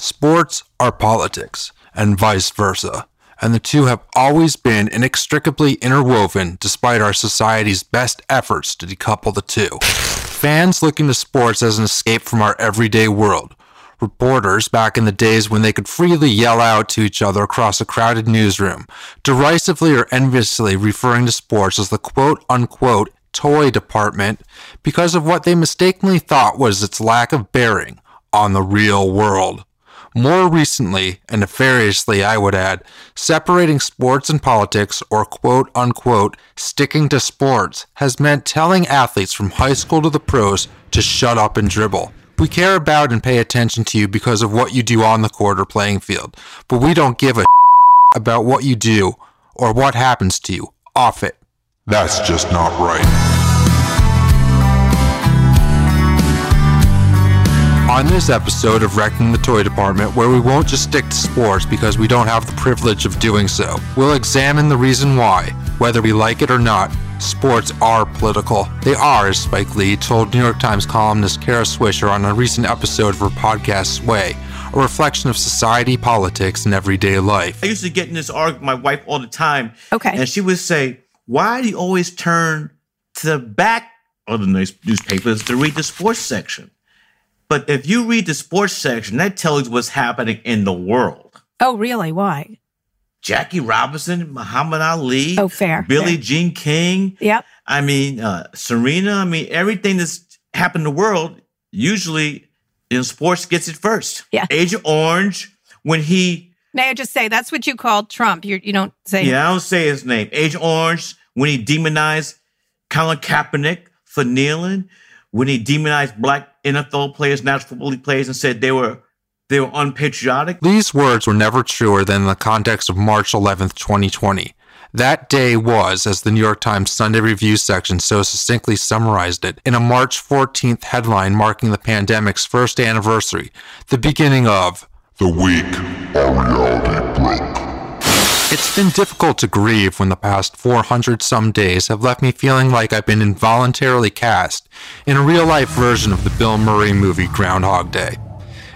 Sports are politics, and vice versa, and the two have always been inextricably interwoven despite our society's best efforts to decouple the two. Fans looking to sports as an escape from our everyday world. Reporters back in the days when they could freely yell out to each other across a crowded newsroom, derisively or enviously referring to sports as the quote unquote toy department because of what they mistakenly thought was its lack of bearing on the real world. More recently, and nefariously, I would add, separating sports and politics, or quote unquote, sticking to sports, has meant telling athletes from high school to the pros to shut up and dribble. We care about and pay attention to you because of what you do on the court or playing field, but we don't give a about what you do or what happens to you off it. That's just not right. On this episode of Wrecking the Toy Department, where we won't just stick to sports because we don't have the privilege of doing so, we'll examine the reason why, whether we like it or not, sports are political. They are, as Spike Lee told New York Times columnist Kara Swisher on a recent episode of her podcast Sway, a reflection of society, politics, and everyday life. I used to get in this argument with my wife all the time. Okay. And she would say, Why do you always turn to the back of the news- newspapers to read the sports section? But if you read the sports section, that tells you what's happening in the world. Oh, really? Why? Jackie Robinson, Muhammad Ali, Oh, fair, Billie fair. Jean King. Yep. I mean, uh, Serena. I mean, everything that's happened in the world, usually in sports gets it first. Yeah. Agent Orange, when he May I just say that's what you call Trump? You're, you don't say. Yeah, I don't say his name. Agent Orange, when he demonized Colin Kaepernick for kneeling, when he demonized black NFL players, National Football League players, and said they were they were unpatriotic. These words were never truer than in the context of March 11th, 2020. That day was, as the New York Times Sunday Review section so succinctly summarized it, in a March 14th headline marking the pandemic's first anniversary, the beginning of The week our reality broke. It's been difficult to grieve when the past 400 some days have left me feeling like I've been involuntarily cast in a real life version of the Bill Murray movie Groundhog Day.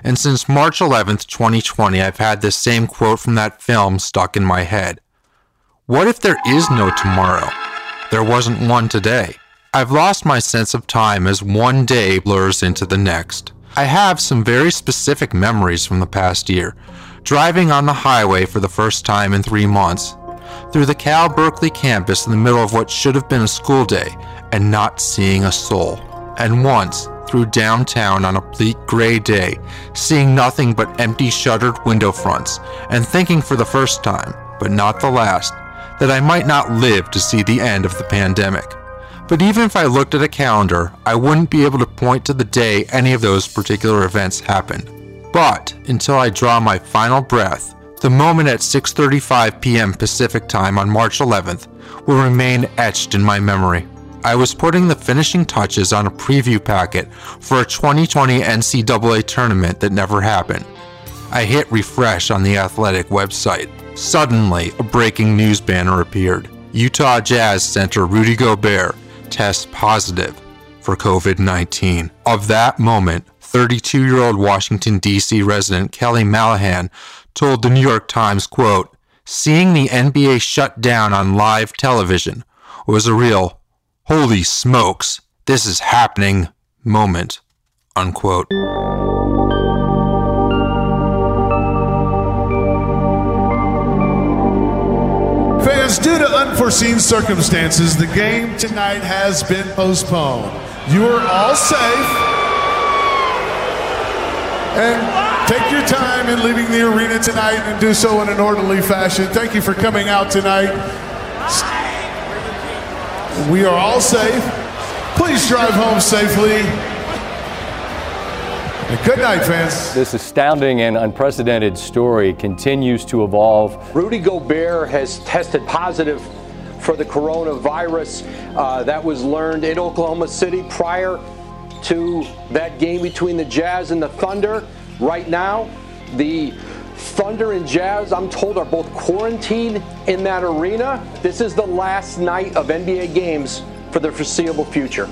And since March 11th, 2020, I've had this same quote from that film stuck in my head. What if there is no tomorrow? There wasn't one today. I've lost my sense of time as one day blurs into the next. I have some very specific memories from the past year. Driving on the highway for the first time in three months, through the Cal Berkeley campus in the middle of what should have been a school day, and not seeing a soul. And once, through downtown on a bleak gray day, seeing nothing but empty shuttered window fronts, and thinking for the first time, but not the last, that I might not live to see the end of the pandemic. But even if I looked at a calendar, I wouldn't be able to point to the day any of those particular events happened. But until I draw my final breath, the moment at 6:35 p.m. Pacific Time on March 11th will remain etched in my memory. I was putting the finishing touches on a preview packet for a 2020 NCAA tournament that never happened. I hit refresh on the athletic website. Suddenly, a breaking news banner appeared. Utah Jazz center Rudy Gobert tests positive for COVID 19. Of that moment, 32 year old Washington, D.C. resident Kelly Malahan told the New York Times, quote, Seeing the NBA shut down on live television was a real, holy smokes, this is happening moment, unquote. Fans, due to unforeseen circumstances, the game tonight has been postponed. You are all safe. And take your time in leaving the arena tonight and do so in an orderly fashion. Thank you for coming out tonight. We are all safe. Please drive home safely. And good night, fans. This astounding and unprecedented story continues to evolve. Rudy Gobert has tested positive for the coronavirus. Uh, that was learned in Oklahoma City prior to that game between the Jazz and the Thunder. Right now, the Thunder and Jazz, I'm told, are both quarantined in that arena. This is the last night of NBA games for the foreseeable future.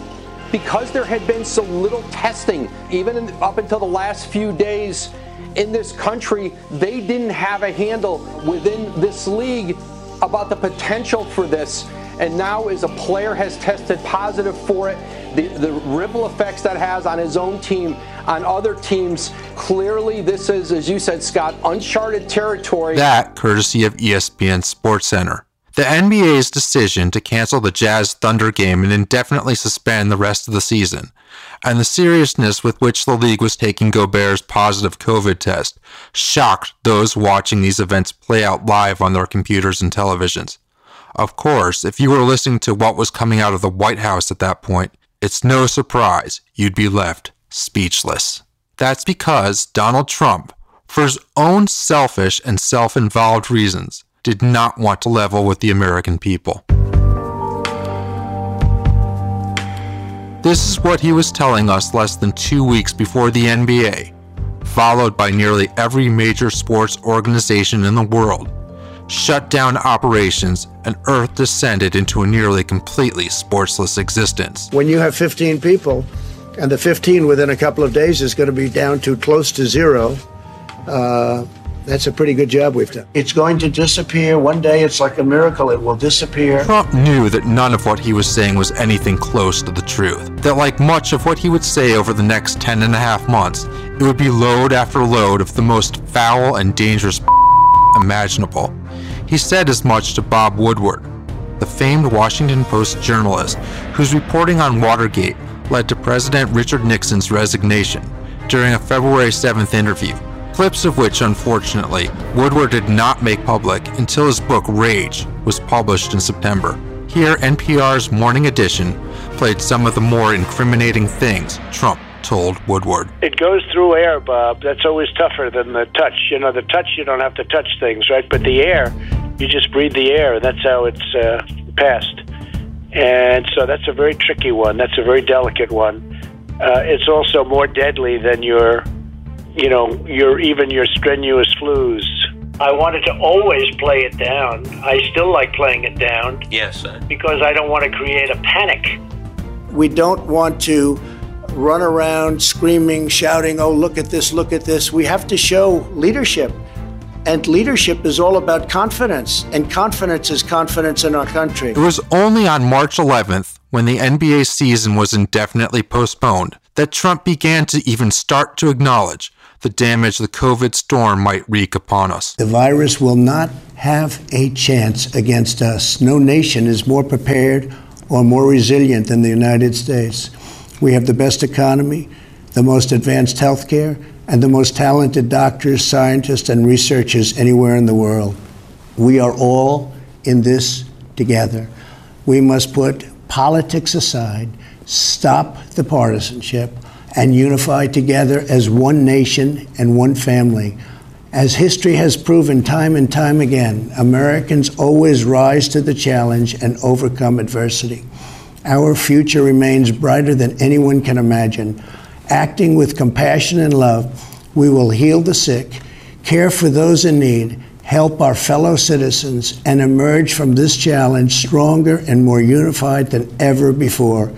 Because there had been so little testing, even in, up until the last few days in this country, they didn't have a handle within this league about the potential for this. And now, as a player has tested positive for it, the, the ripple effects that has on his own team, on other teams, clearly this is, as you said, Scott, uncharted territory. That courtesy of ESPN SportsCenter. The NBA's decision to cancel the Jazz Thunder game and indefinitely suspend the rest of the season, and the seriousness with which the league was taking Gobert's positive COVID test, shocked those watching these events play out live on their computers and televisions. Of course, if you were listening to what was coming out of the White House at that point, it's no surprise you'd be left speechless. That's because Donald Trump, for his own selfish and self involved reasons, did not want to level with the American people. This is what he was telling us less than two weeks before the NBA, followed by nearly every major sports organization in the world, shut down operations and Earth descended into a nearly completely sportsless existence. When you have 15 people, and the 15 within a couple of days is going to be down to close to zero, uh, that's a pretty good job we've done. It's going to disappear. One day it's like a miracle, it will disappear. Trump knew that none of what he was saying was anything close to the truth. That, like much of what he would say over the next 10 and a half months, it would be load after load of the most foul and dangerous imaginable. He said as much to Bob Woodward, the famed Washington Post journalist whose reporting on Watergate led to President Richard Nixon's resignation during a February 7th interview clips of which, unfortunately, Woodward did not make public until his book Rage was published in September. Here, NPR's Morning Edition played some of the more incriminating things Trump told Woodward. It goes through air, Bob. That's always tougher than the touch. You know, the touch, you don't have to touch things, right? But the air, you just breathe the air. And that's how it's uh, passed. And so that's a very tricky one. That's a very delicate one. Uh, it's also more deadly than your you know, your even your strenuous flus. I wanted to always play it down. I still like playing it down. Yes, sir. Because I don't want to create a panic. We don't want to run around screaming, shouting, oh, look at this, look at this. We have to show leadership. And leadership is all about confidence, and confidence is confidence in our country. It was only on March 11th, when the NBA season was indefinitely postponed, that Trump began to even start to acknowledge the damage the COVID storm might wreak upon us. The virus will not have a chance against us. No nation is more prepared or more resilient than the United States. We have the best economy, the most advanced health care, and the most talented doctors, scientists, and researchers anywhere in the world. We are all in this together. We must put politics aside, stop the partisanship, and unify together as one nation and one family. As history has proven time and time again, Americans always rise to the challenge and overcome adversity. Our future remains brighter than anyone can imagine. Acting with compassion and love, we will heal the sick, care for those in need, help our fellow citizens, and emerge from this challenge stronger and more unified than ever before.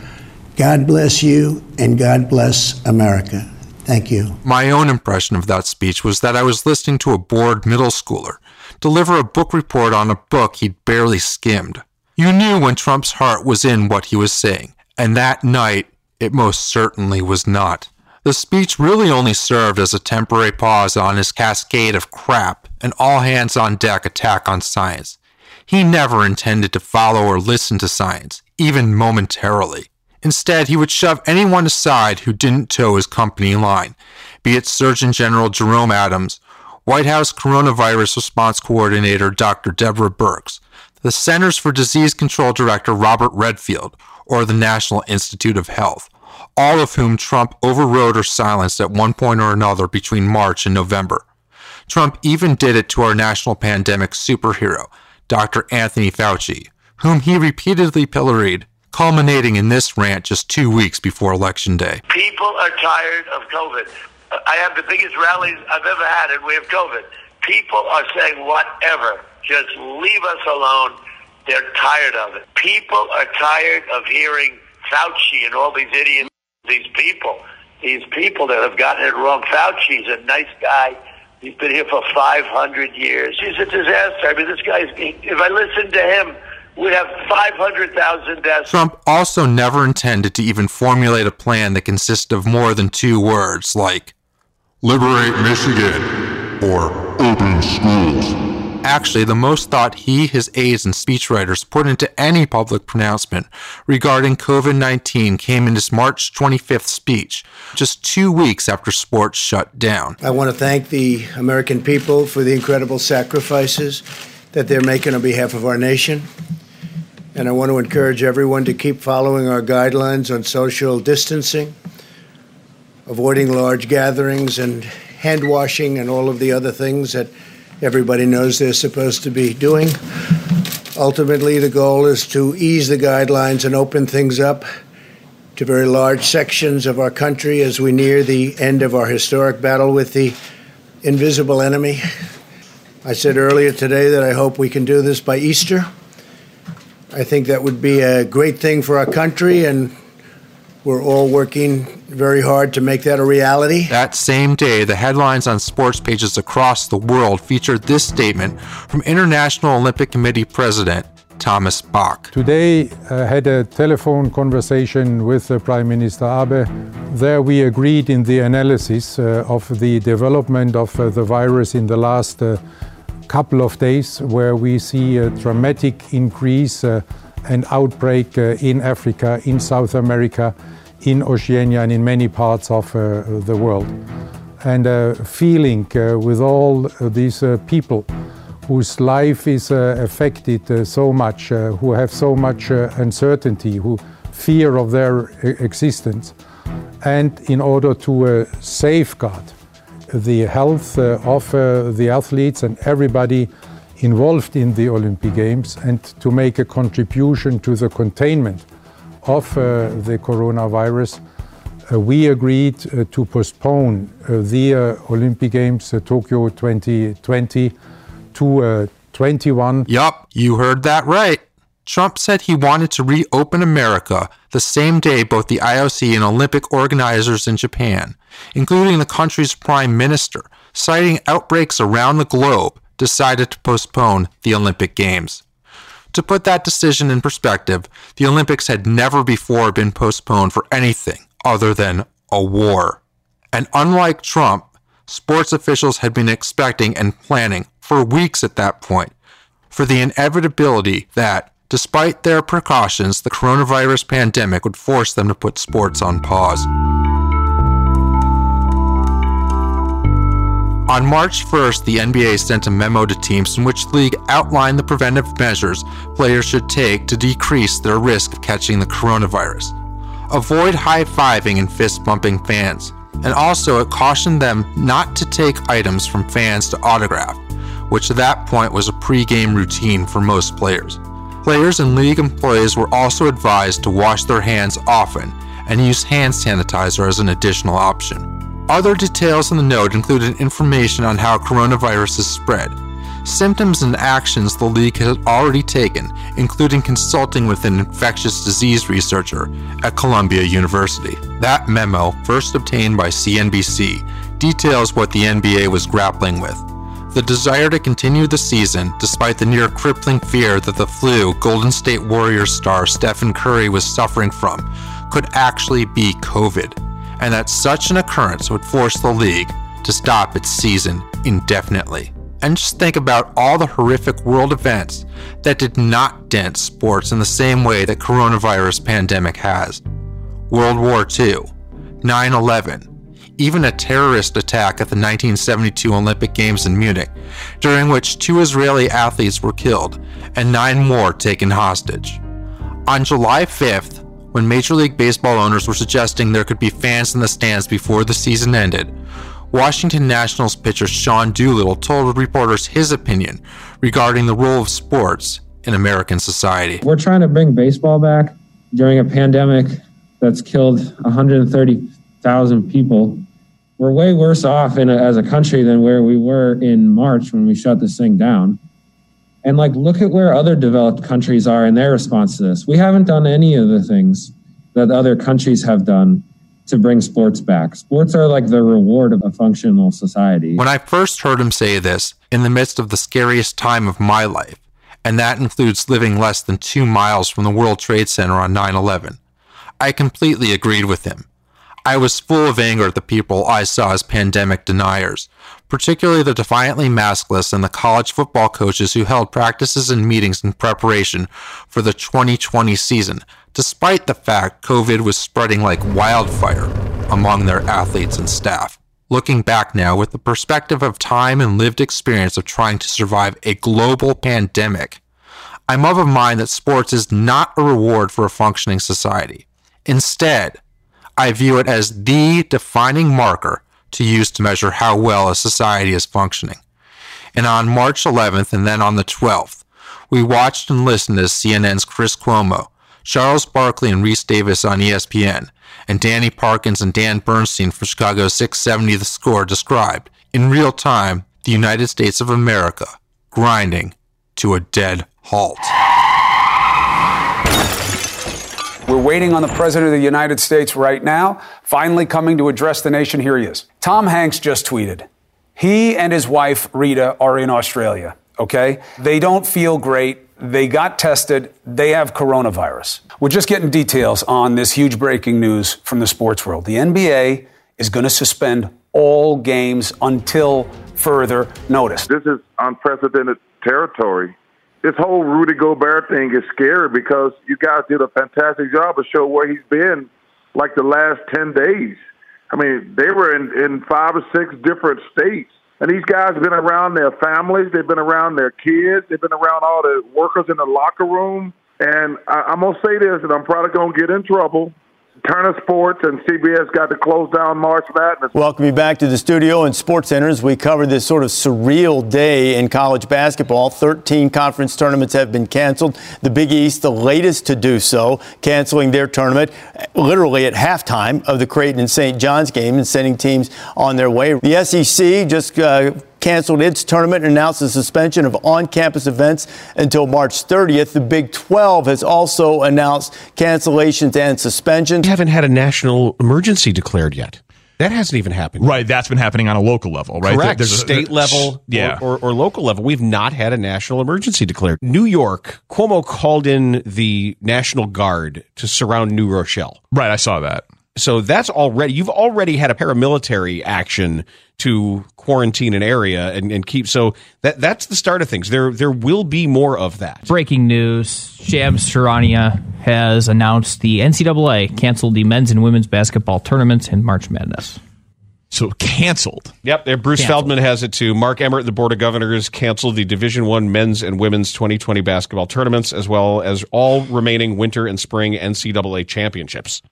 God bless you and God bless America. Thank you. My own impression of that speech was that I was listening to a bored middle schooler deliver a book report on a book he'd barely skimmed. You knew when Trump's heart was in what he was saying, and that night it most certainly was not. The speech really only served as a temporary pause on his cascade of crap and all hands on deck attack on science. He never intended to follow or listen to science, even momentarily. Instead, he would shove anyone aside who didn't toe his company line, be it Surgeon General Jerome Adams, White House Coronavirus Response Coordinator Dr. Deborah Birx, the Centers for Disease Control Director Robert Redfield, or the National Institute of Health, all of whom Trump overrode or silenced at one point or another between March and November. Trump even did it to our national pandemic superhero, Dr. Anthony Fauci, whom he repeatedly pilloried culminating in this rant just two weeks before Election Day. People are tired of COVID. I have the biggest rallies I've ever had, and we have COVID. People are saying, whatever, just leave us alone. They're tired of it. People are tired of hearing Fauci and all these idiots, these people, these people that have gotten it wrong. Fauci's a nice guy. He's been here for 500 years. He's a disaster. I mean, this guy's, if I listen to him, we'd have 500,000 deaths. Trump also never intended to even formulate a plan that consisted of more than two words like liberate Michigan or open schools. Actually, the most thought he, his aides, and speechwriters put into any public pronouncement regarding COVID 19 came in his March 25th speech, just two weeks after sports shut down. I want to thank the American people for the incredible sacrifices that they're making on behalf of our nation. And I want to encourage everyone to keep following our guidelines on social distancing, avoiding large gatherings, and hand washing, and all of the other things that everybody knows they're supposed to be doing. Ultimately, the goal is to ease the guidelines and open things up to very large sections of our country as we near the end of our historic battle with the invisible enemy. I said earlier today that I hope we can do this by Easter. I think that would be a great thing for our country, and we're all working very hard to make that a reality. That same day, the headlines on sports pages across the world featured this statement from International Olympic Committee President Thomas Bach. Today, I had a telephone conversation with uh, Prime Minister Abe. There, we agreed in the analysis uh, of the development of uh, the virus in the last uh, couple of days, where we see a dramatic increase and outbreak uh, in Africa, in South America in Oceania and in many parts of uh, the world. And uh, feeling uh, with all these uh, people whose life is uh, affected so much, who have so much uncertainty, who fear of their existence, and in order to safeguard the health of the athletes and everybody involved in the Olympic Games and to make a contribution to the containment of uh, the coronavirus, uh, we agreed uh, to postpone the Olympic Games Tokyo 2020 to 21. Yup, you heard that right. Trump said he wanted to reopen America the same day both the IOC and Olympic organizers in Japan, including the country's prime minister, citing outbreaks around the globe, decided to postpone the Olympic Games. To put that decision in perspective, the Olympics had never before been postponed for anything other than a war. And unlike Trump, sports officials had been expecting and planning for weeks at that point for the inevitability that, despite their precautions, the coronavirus pandemic would force them to put sports on pause. On March 1st, the NBA sent a memo to teams in which the league outlined the preventive measures players should take to decrease their risk of catching the coronavirus. Avoid high fiving and fist bumping fans, and also it cautioned them not to take items from fans to autograph, which at that point was a pre game routine for most players. Players and league employees were also advised to wash their hands often and use hand sanitizer as an additional option. Other details in the note included information on how coronavirus is spread, symptoms and actions the league had already taken, including consulting with an infectious disease researcher at Columbia University. That memo, first obtained by CNBC, details what the NBA was grappling with. The desire to continue the season, despite the near crippling fear that the flu Golden State Warriors star Stephen Curry was suffering from, could actually be COVID and that such an occurrence would force the league to stop its season indefinitely. And just think about all the horrific world events that did not dent sports in the same way that coronavirus pandemic has. World War II, 9/11, even a terrorist attack at the 1972 Olympic Games in Munich, during which two Israeli athletes were killed and nine more taken hostage. On July 5th, when Major League Baseball owners were suggesting there could be fans in the stands before the season ended, Washington Nationals pitcher Sean Doolittle told reporters his opinion regarding the role of sports in American society. We're trying to bring baseball back during a pandemic that's killed 130,000 people. We're way worse off a, as a country than where we were in March when we shut this thing down. And like, look at where other developed countries are in their response to this. We haven't done any of the things that other countries have done to bring sports back. Sports are like the reward of a functional society. When I first heard him say this, in the midst of the scariest time of my life, and that includes living less than two miles from the World Trade Center on 9 11, I completely agreed with him. I was full of anger at the people I saw as pandemic deniers, particularly the defiantly maskless and the college football coaches who held practices and meetings in preparation for the 2020 season, despite the fact COVID was spreading like wildfire among their athletes and staff. Looking back now with the perspective of time and lived experience of trying to survive a global pandemic, I'm of a mind that sports is not a reward for a functioning society. Instead, I view it as the defining marker to use to measure how well a society is functioning. And on March 11th and then on the 12th, we watched and listened as CNN's Chris Cuomo, Charles Barkley and Rece Davis on ESPN, and Danny Parkins and Dan Bernstein from Chicago 670 The Score described, in real time, the United States of America grinding to a dead halt. We're waiting on the President of the United States right now, finally coming to address the nation. Here he is. Tom Hanks just tweeted. He and his wife, Rita, are in Australia, okay? They don't feel great. They got tested. They have coronavirus. We're just getting details on this huge breaking news from the sports world. The NBA is going to suspend all games until further notice. This is unprecedented territory this whole Rudy Gobert thing is scary because you guys did a fantastic job of showing where he's been like the last 10 days. I mean, they were in, in five or six different states. And these guys have been around their families, they've been around their kids, they've been around all the workers in the locker room. And I, I'm going to say this, and I'm probably going to get in trouble. Turner Sports and CBS got to close down March Madness. Welcome you back to the studio and Sports Centers. We covered this sort of surreal day in college basketball. 13 conference tournaments have been canceled. The Big East, the latest to do so, canceling their tournament literally at halftime of the Creighton and St. John's game and sending teams on their way. The SEC just uh, canceled its tournament and announced the suspension of on campus events until March 30th. The Big 12 has also announced cancellations and suspensions. We haven't had a national emergency declared yet. That hasn't even happened. Right. That's been happening on a local level, right? Correct. There's a- State level Yeah. or, or, or local level. We've not had a national emergency declared. New York, Cuomo called in the National Guard to surround New Rochelle. Right. I saw that. So that's already, you've already had a paramilitary action to quarantine an area and, and keep. So that that's the start of things. There there will be more of that. Breaking news: Shams Charania has announced the NCAA canceled the men's and women's basketball tournaments in March Madness. So canceled. Yep, there. Bruce Canceled. Feldman has it too. Mark Emmert, the board of governors, canceled the Division One men's and women's 2020 basketball tournaments, as well as all remaining winter and spring NCAA championships.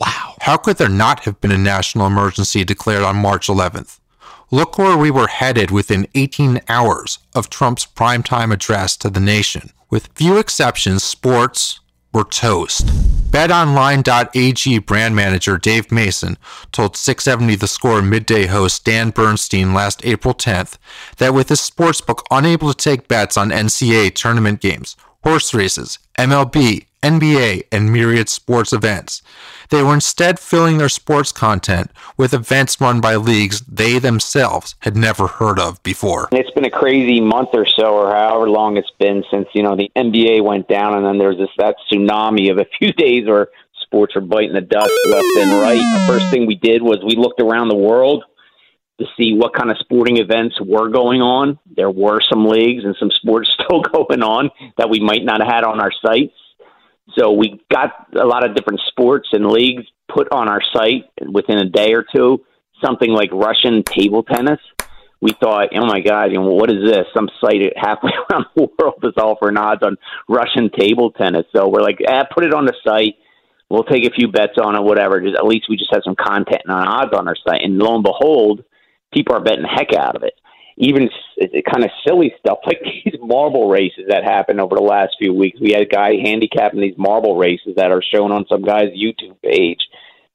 How could there not have been a national emergency declared on March 11th? Look where we were headed within 18 hours of Trump's primetime address to the nation. With few exceptions, sports were toast. BetOnline.ag brand manager Dave Mason told 670 The Score midday host Dan Bernstein last April 10th that with his sportsbook unable to take bets on NCAA tournament games, horse races, MLB, NBA, and myriad sports events. They were instead filling their sports content with events run by leagues they themselves had never heard of before. It's been a crazy month or so, or however long it's been since you know the NBA went down, and then there was this that tsunami of a few days where sports were biting the dust left and right. The first thing we did was we looked around the world to see what kind of sporting events were going on. There were some leagues and some sports still going on that we might not have had on our sites. So we got a lot of different sports and leagues put on our site within a day or two. Something like Russian table tennis. We thought, oh my God, you know, what is this? Some site halfway around the world is offering odds on Russian table tennis. So we're like, ah, put it on the site. We'll take a few bets on it, whatever. Just, at least we just have some content and odds on our site. And lo and behold, people are betting the heck out of it. Even kind of silly stuff like these marble races that happened over the last few weeks. We had a guy handicapping these marble races that are shown on some guy's YouTube page,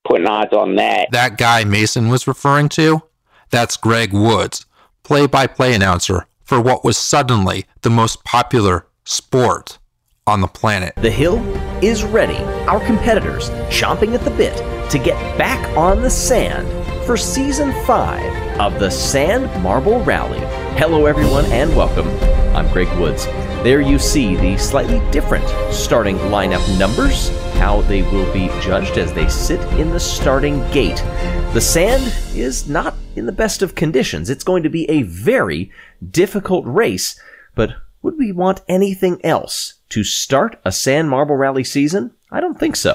putting odds on that. That guy Mason was referring to? That's Greg Woods, play by play announcer for what was suddenly the most popular sport on the planet. The Hill is ready, our competitors chomping at the bit to get back on the sand for season 5 of the Sand Marble Rally. Hello, everyone, and welcome. I'm Greg Woods. There you see the slightly different starting lineup numbers, how they will be judged as they sit in the starting gate. The sand is not in the best of conditions. It's going to be a very difficult race, but would we want anything else to start a Sand Marble Rally season? I don't think so.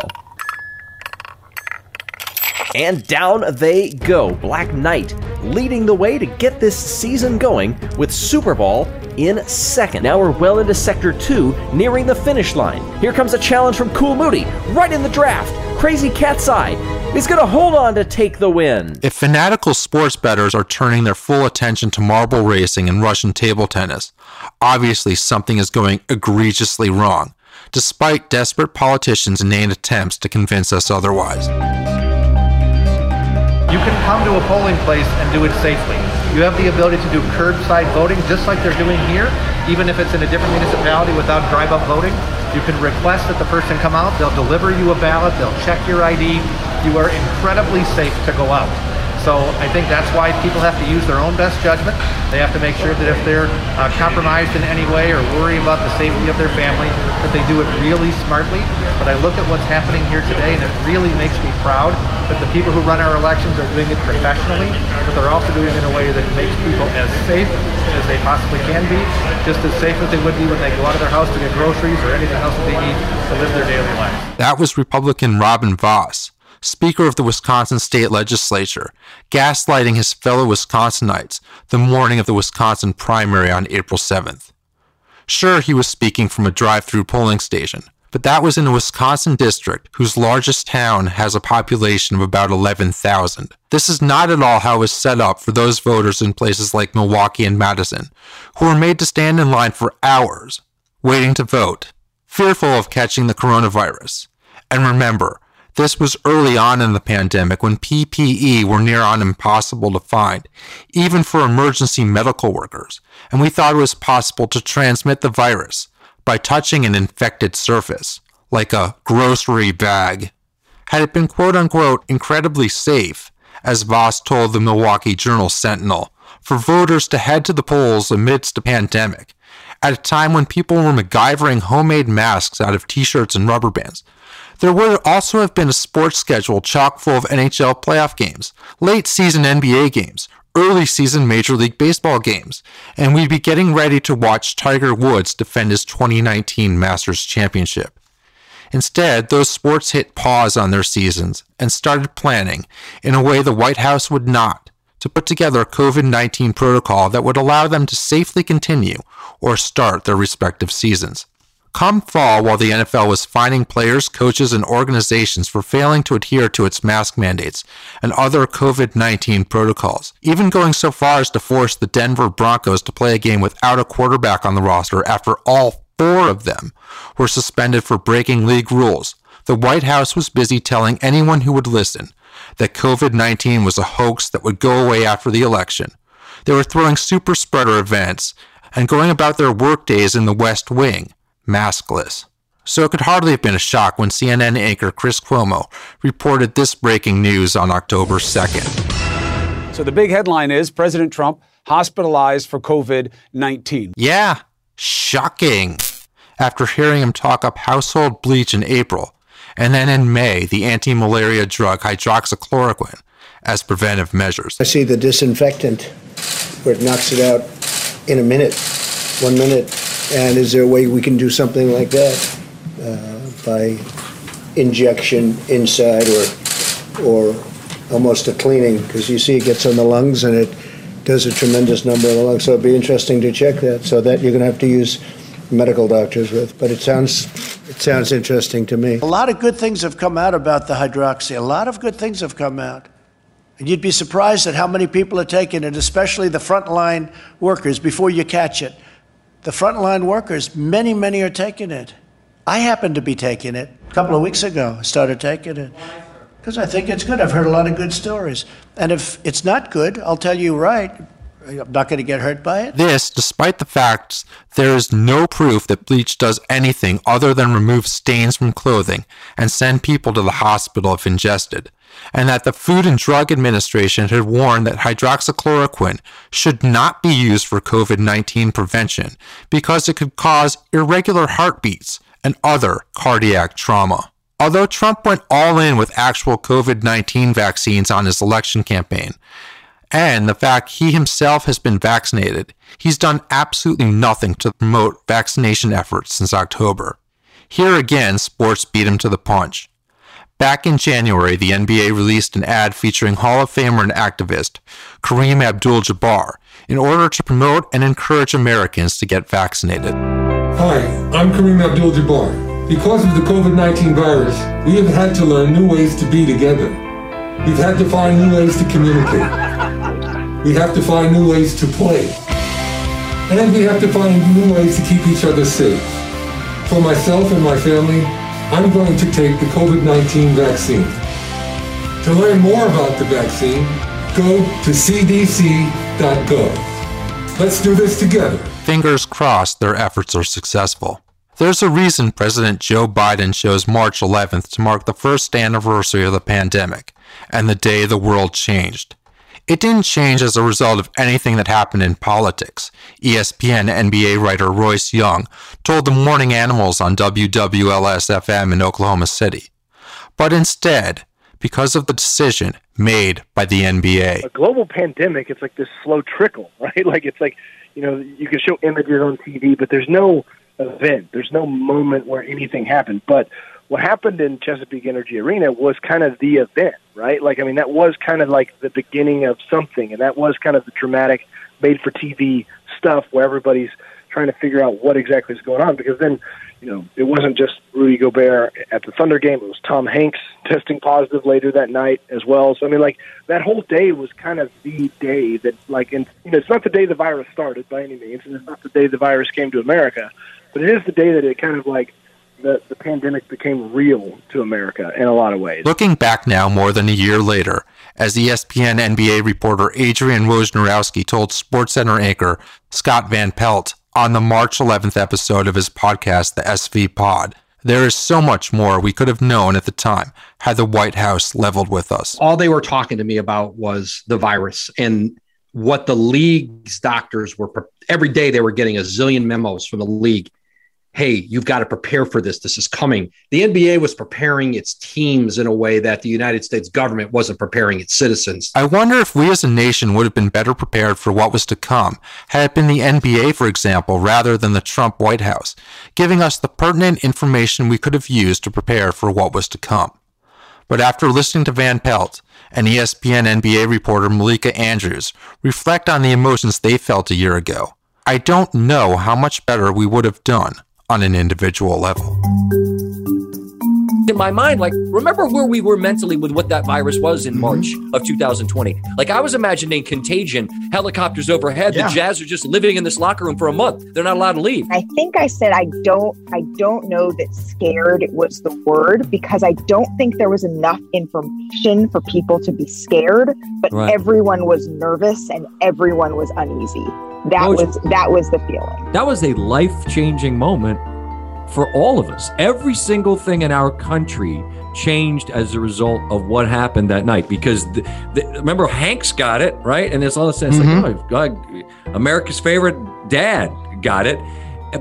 And down they go. Black Knight leading the way to get this season going with Super Ball in second. Now we're well into Sector 2, nearing the finish line. Here comes a challenge from Cool Moody, right in the draft. Crazy Cat's Eye is going to hold on to take the win. If fanatical sports bettors are turning their full attention to marble racing and Russian table tennis, obviously something is going egregiously wrong, despite desperate politicians' inane attempts to convince us otherwise. You can come to a polling place and do it safely. You have the ability to do curbside voting just like they're doing here, even if it's in a different municipality without drive-up voting. You can request that the person come out, they'll deliver you a ballot, they'll check your ID. You are incredibly safe to go out. So I think that's why people have to use their own best judgment. They have to make sure that if they're uh, compromised in any way or worry about the safety of their family, that they do it really smartly. But I look at what's happening here today, and it really makes me proud that the people who run our elections are doing it professionally, but they're also doing it in a way that makes people as safe as they possibly can be, just as safe as they would be when they go out of their house to get groceries or anything else that they need to live their daily life. That was Republican Robin Vos, Speaker of the Wisconsin State Legislature, gaslighting his fellow Wisconsinites the morning of the Wisconsin primary on April 7th. Sure, he was speaking from a drive through polling station, but that was in a Wisconsin district whose largest town has a population of about 11,000. This is not at all how it was set up for those voters in places like Milwaukee and Madison, who were made to stand in line for hours, waiting to vote, fearful of catching the coronavirus. And remember, this was early on in the pandemic when PPE were near on impossible to find, even for emergency medical workers, and we thought it was possible to transmit the virus by touching an infected surface, like a grocery bag. Had it been quote unquote incredibly safe, as Vos told the Milwaukee Journal Sentinel, for voters to head to the polls amidst a pandemic, at a time when people were MacGyvering homemade masks out of t shirts and rubber bands, there would also have been a sports schedule chock full of NHL playoff games, late season NBA games, early season Major League Baseball games, and we'd be getting ready to watch Tiger Woods defend his 2019 Masters Championship. Instead, those sports hit pause on their seasons and started planning, in a way the White House would not, to put together a COVID 19 protocol that would allow them to safely continue or start their respective seasons. Come fall, while the NFL was fining players, coaches, and organizations for failing to adhere to its mask mandates and other COVID 19 protocols, even going so far as to force the Denver Broncos to play a game without a quarterback on the roster after all four of them were suspended for breaking league rules. The White House was busy telling anyone who would listen that COVID 19 was a hoax that would go away after the election. They were throwing super spreader events and going about their workdays in the West Wing maskless. So it could hardly have been a shock when CNN anchor Chris Cuomo reported this breaking news on October 2nd. So the big headline is President Trump hospitalized for COVID 19. Yeah, shocking. After hearing him talk up household bleach in April, and then in May, the anti malaria drug hydroxychloroquine as preventive measures. I see the disinfectant where it knocks it out in a minute, one minute. And is there a way we can do something like that uh, by injection inside or or almost a cleaning? Because you see, it gets on the lungs and it does a tremendous number of the lungs. So it'd be interesting to check that. So that you're going to have to use medical doctors with. But it sounds it sounds interesting to me. A lot of good things have come out about the hydroxy. A lot of good things have come out. And you'd be surprised at how many people are taking it, especially the frontline workers, before you catch it. The frontline workers, many, many are taking it. I happen to be taking it. A couple of weeks ago, I started taking it. Because I think it's good. I've heard a lot of good stories. And if it's not good, I'll tell you right. I'm not going to get hurt by it. This, despite the facts, there is no proof that bleach does anything other than remove stains from clothing and send people to the hospital if ingested, and that the Food and Drug Administration had warned that hydroxychloroquine should not be used for COVID 19 prevention because it could cause irregular heartbeats and other cardiac trauma. Although Trump went all in with actual COVID 19 vaccines on his election campaign, and the fact he himself has been vaccinated, he's done absolutely nothing to promote vaccination efforts since October. Here again, sports beat him to the punch. Back in January, the NBA released an ad featuring Hall of Famer and activist Kareem Abdul Jabbar in order to promote and encourage Americans to get vaccinated. Hi, I'm Kareem Abdul Jabbar. Because of the COVID 19 virus, we have had to learn new ways to be together. We've had to find new ways to communicate. We have to find new ways to play. And we have to find new ways to keep each other safe. For myself and my family, I'm going to take the COVID 19 vaccine. To learn more about the vaccine, go to cdc.gov. Let's do this together. Fingers crossed their efforts are successful. There's a reason President Joe Biden chose March 11th to mark the first anniversary of the pandemic and the day the world changed. It didn't change as a result of anything that happened in politics. ESPN NBA writer Royce Young told the Morning Animals on WWLS FM in Oklahoma City. But instead, because of the decision made by the NBA. a global pandemic, it's like this slow trickle, right? Like it's like, you know, you can show images on TV, but there's no event. There's no moment where anything happened. But what happened in Chesapeake Energy Arena was kind of the event, right? Like, I mean, that was kind of like the beginning of something, and that was kind of the dramatic, made for TV stuff where everybody's trying to figure out what exactly is going on. Because then, you know, it wasn't just Rudy Gobert at the Thunder game; it was Tom Hanks testing positive later that night as well. So, I mean, like that whole day was kind of the day that, like, and you know, it's not the day the virus started by any means, and it's not the day the virus came to America, but it is the day that it kind of like the, the pandemic became real to America in a lot of ways. Looking back now more than a year later, as ESPN NBA reporter Adrian Wojnarowski told SportsCenter anchor Scott Van Pelt on the March 11th episode of his podcast, The SV Pod, there is so much more we could have known at the time had the White House leveled with us. all they were talking to me about was the virus and what the league's doctors were pre- every day they were getting a zillion memos from the league hey you've got to prepare for this. This is coming. The nba was preparing its teams in a way that the united states government wasn't preparing its citizens. I wonder if we as a nation would have been better prepared for what was to come had it been the NBA, for example, rather than the Trump White House, giving us the pertinent information we could have used to prepare for what was to come. But after listening to Van Pelt and ESPN NBA reporter Malika Andrews reflect on the emotions they felt a year ago, I don't know how much better we would have done on an individual level. in my mind, like, remember where we were mentally with what that virus was in mm-hmm. March of 2020? Like, I was imagining contagion, helicopters overhead. Yeah. The Jazz are just living in this locker room for a month. They're not allowed to leave. I think I said I don't I don't know that scared was the word because I don't think there was enough information for people to be scared, but Right. everyone was nervous and everyone was uneasy. That Coach- was that was the feeling. That was a life changing moment for all of us. Every single thing in our country changed as a result of what happened that night. Because the, the, remember, Hanks got it right, and it's all of a sudden it's Mhm. like, oh God, America's favorite dad got it.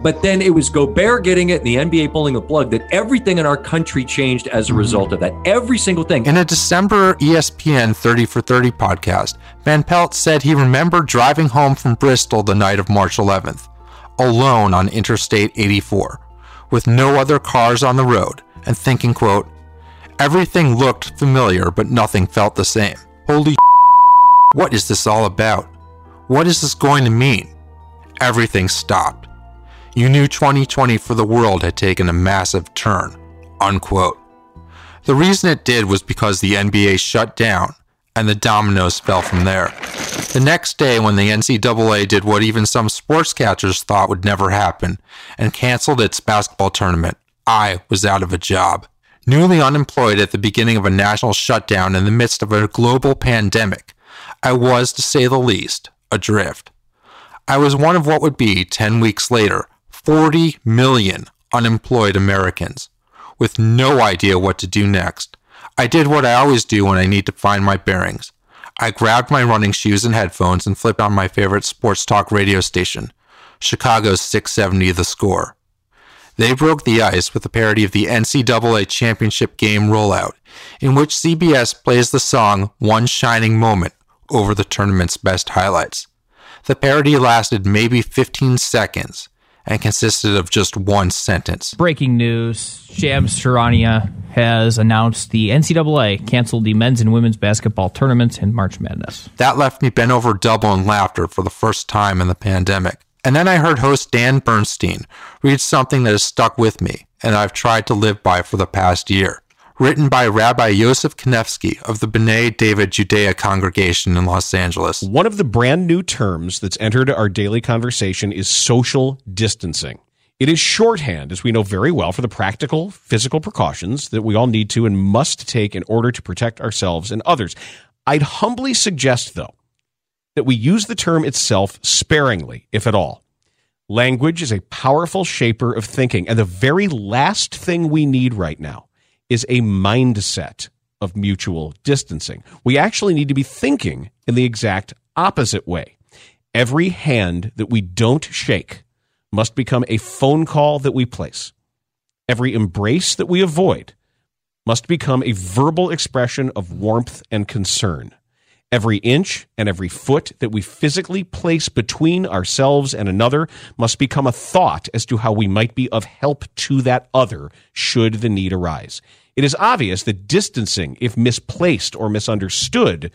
But then it was Gobert getting it and the NBA pulling the plug that everything in our country changed as a mm-hmm. result of that. Every single thing. In a December ESPN 30 for 30 podcast, Van Pelt said he remembered driving home from Bristol the night of March 11th, alone on Interstate 84, with no other cars on the road, and thinking, quote, Everything looked familiar, but nothing felt the same. Holy what is this all about? What is this going to mean? Everything stopped. You knew 2020 for the world had taken a massive turn. Unquote. The reason it did was because the NBA shut down, and the dominoes fell from there. The next day, when the NCAA did what even some sportscasters thought would never happen and canceled its basketball tournament, I was out of a job. Newly unemployed at the beginning of a national shutdown in the midst of a global pandemic, I was, to say the least, adrift. I was one of what would be, 10 weeks later, 40 million unemployed Americans with no idea what to do next. I did what I always do when I need to find my bearings. I grabbed my running shoes and headphones and flipped on my favorite sports talk radio station, Chicago's 670 The Score. They broke the ice with a parody of the NCAA championship game rollout, in which CBS plays the song One Shining Moment over the tournament's best highlights. The parody lasted maybe 15 seconds and consisted of just one sentence. Breaking news Shams Charania has announced the NCAA canceled the men's and women's basketball tournaments in March Madness. That left me bent over double in laughter for the first time in the pandemic. And then I heard host Dan Bernstein read something that has stuck with me and I've tried to live by for the past year. Written by Rabbi Yosef Kanefsky of the B'nai David Judea congregation in Los Angeles. One of the brand new terms that's entered our daily conversation is social distancing. It is shorthand, as we know very well, for the practical physical precautions that we all need to and must take in order to protect ourselves and others. I'd humbly suggest, though, that we use the term itself sparingly, if at all. Language is a powerful shaper of thinking, and the very last thing we need right now is a mindset of mutual distancing. We actually need to be thinking in the exact opposite way. Every hand that we don't shake must become a phone call that we place. Every embrace that we avoid must become a verbal expression of warmth and concern. Every inch and every foot that we physically place between ourselves and another must become a thought as to how we might be of help to that other should the need arise. It is obvious that distancing, if misplaced or misunderstood,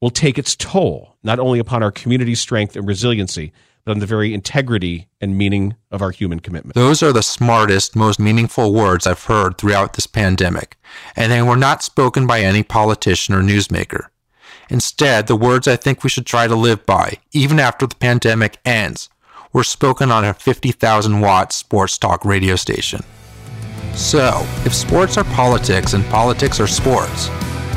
will take its toll, not only upon our community strength and resiliency, but on the very integrity and meaning of our human commitment. Those are the smartest, most meaningful words I've heard throughout this pandemic, and they were not spoken by any politician or newsmaker. Instead, the words I think we should try to live by, even after the pandemic ends, were spoken on a 50,000 watt sports talk radio station. So, if sports are politics and politics are sports,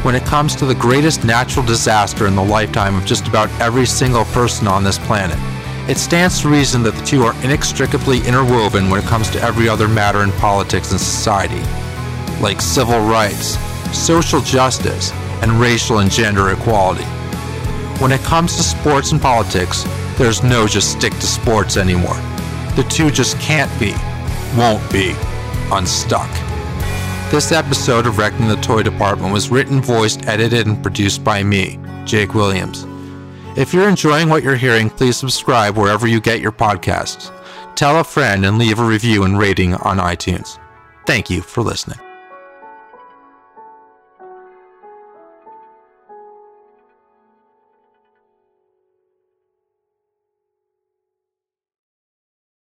when it comes to the greatest natural disaster in the lifetime of just about every single person on this planet, it stands to reason that the two are inextricably interwoven when it comes to every other matter in politics and society, like civil rights, social justice, and racial and gender equality. When it comes to sports and politics, there's no just stick to sports anymore. The two just can't be, won't be, unstuck. This episode of Wrecking the Toy Department was written, voiced, edited, and produced by me, Jake Williams. If you're enjoying what you're hearing, please subscribe wherever you get your podcasts. Tell a friend and leave a review and rating on iTunes. Thank you for listening.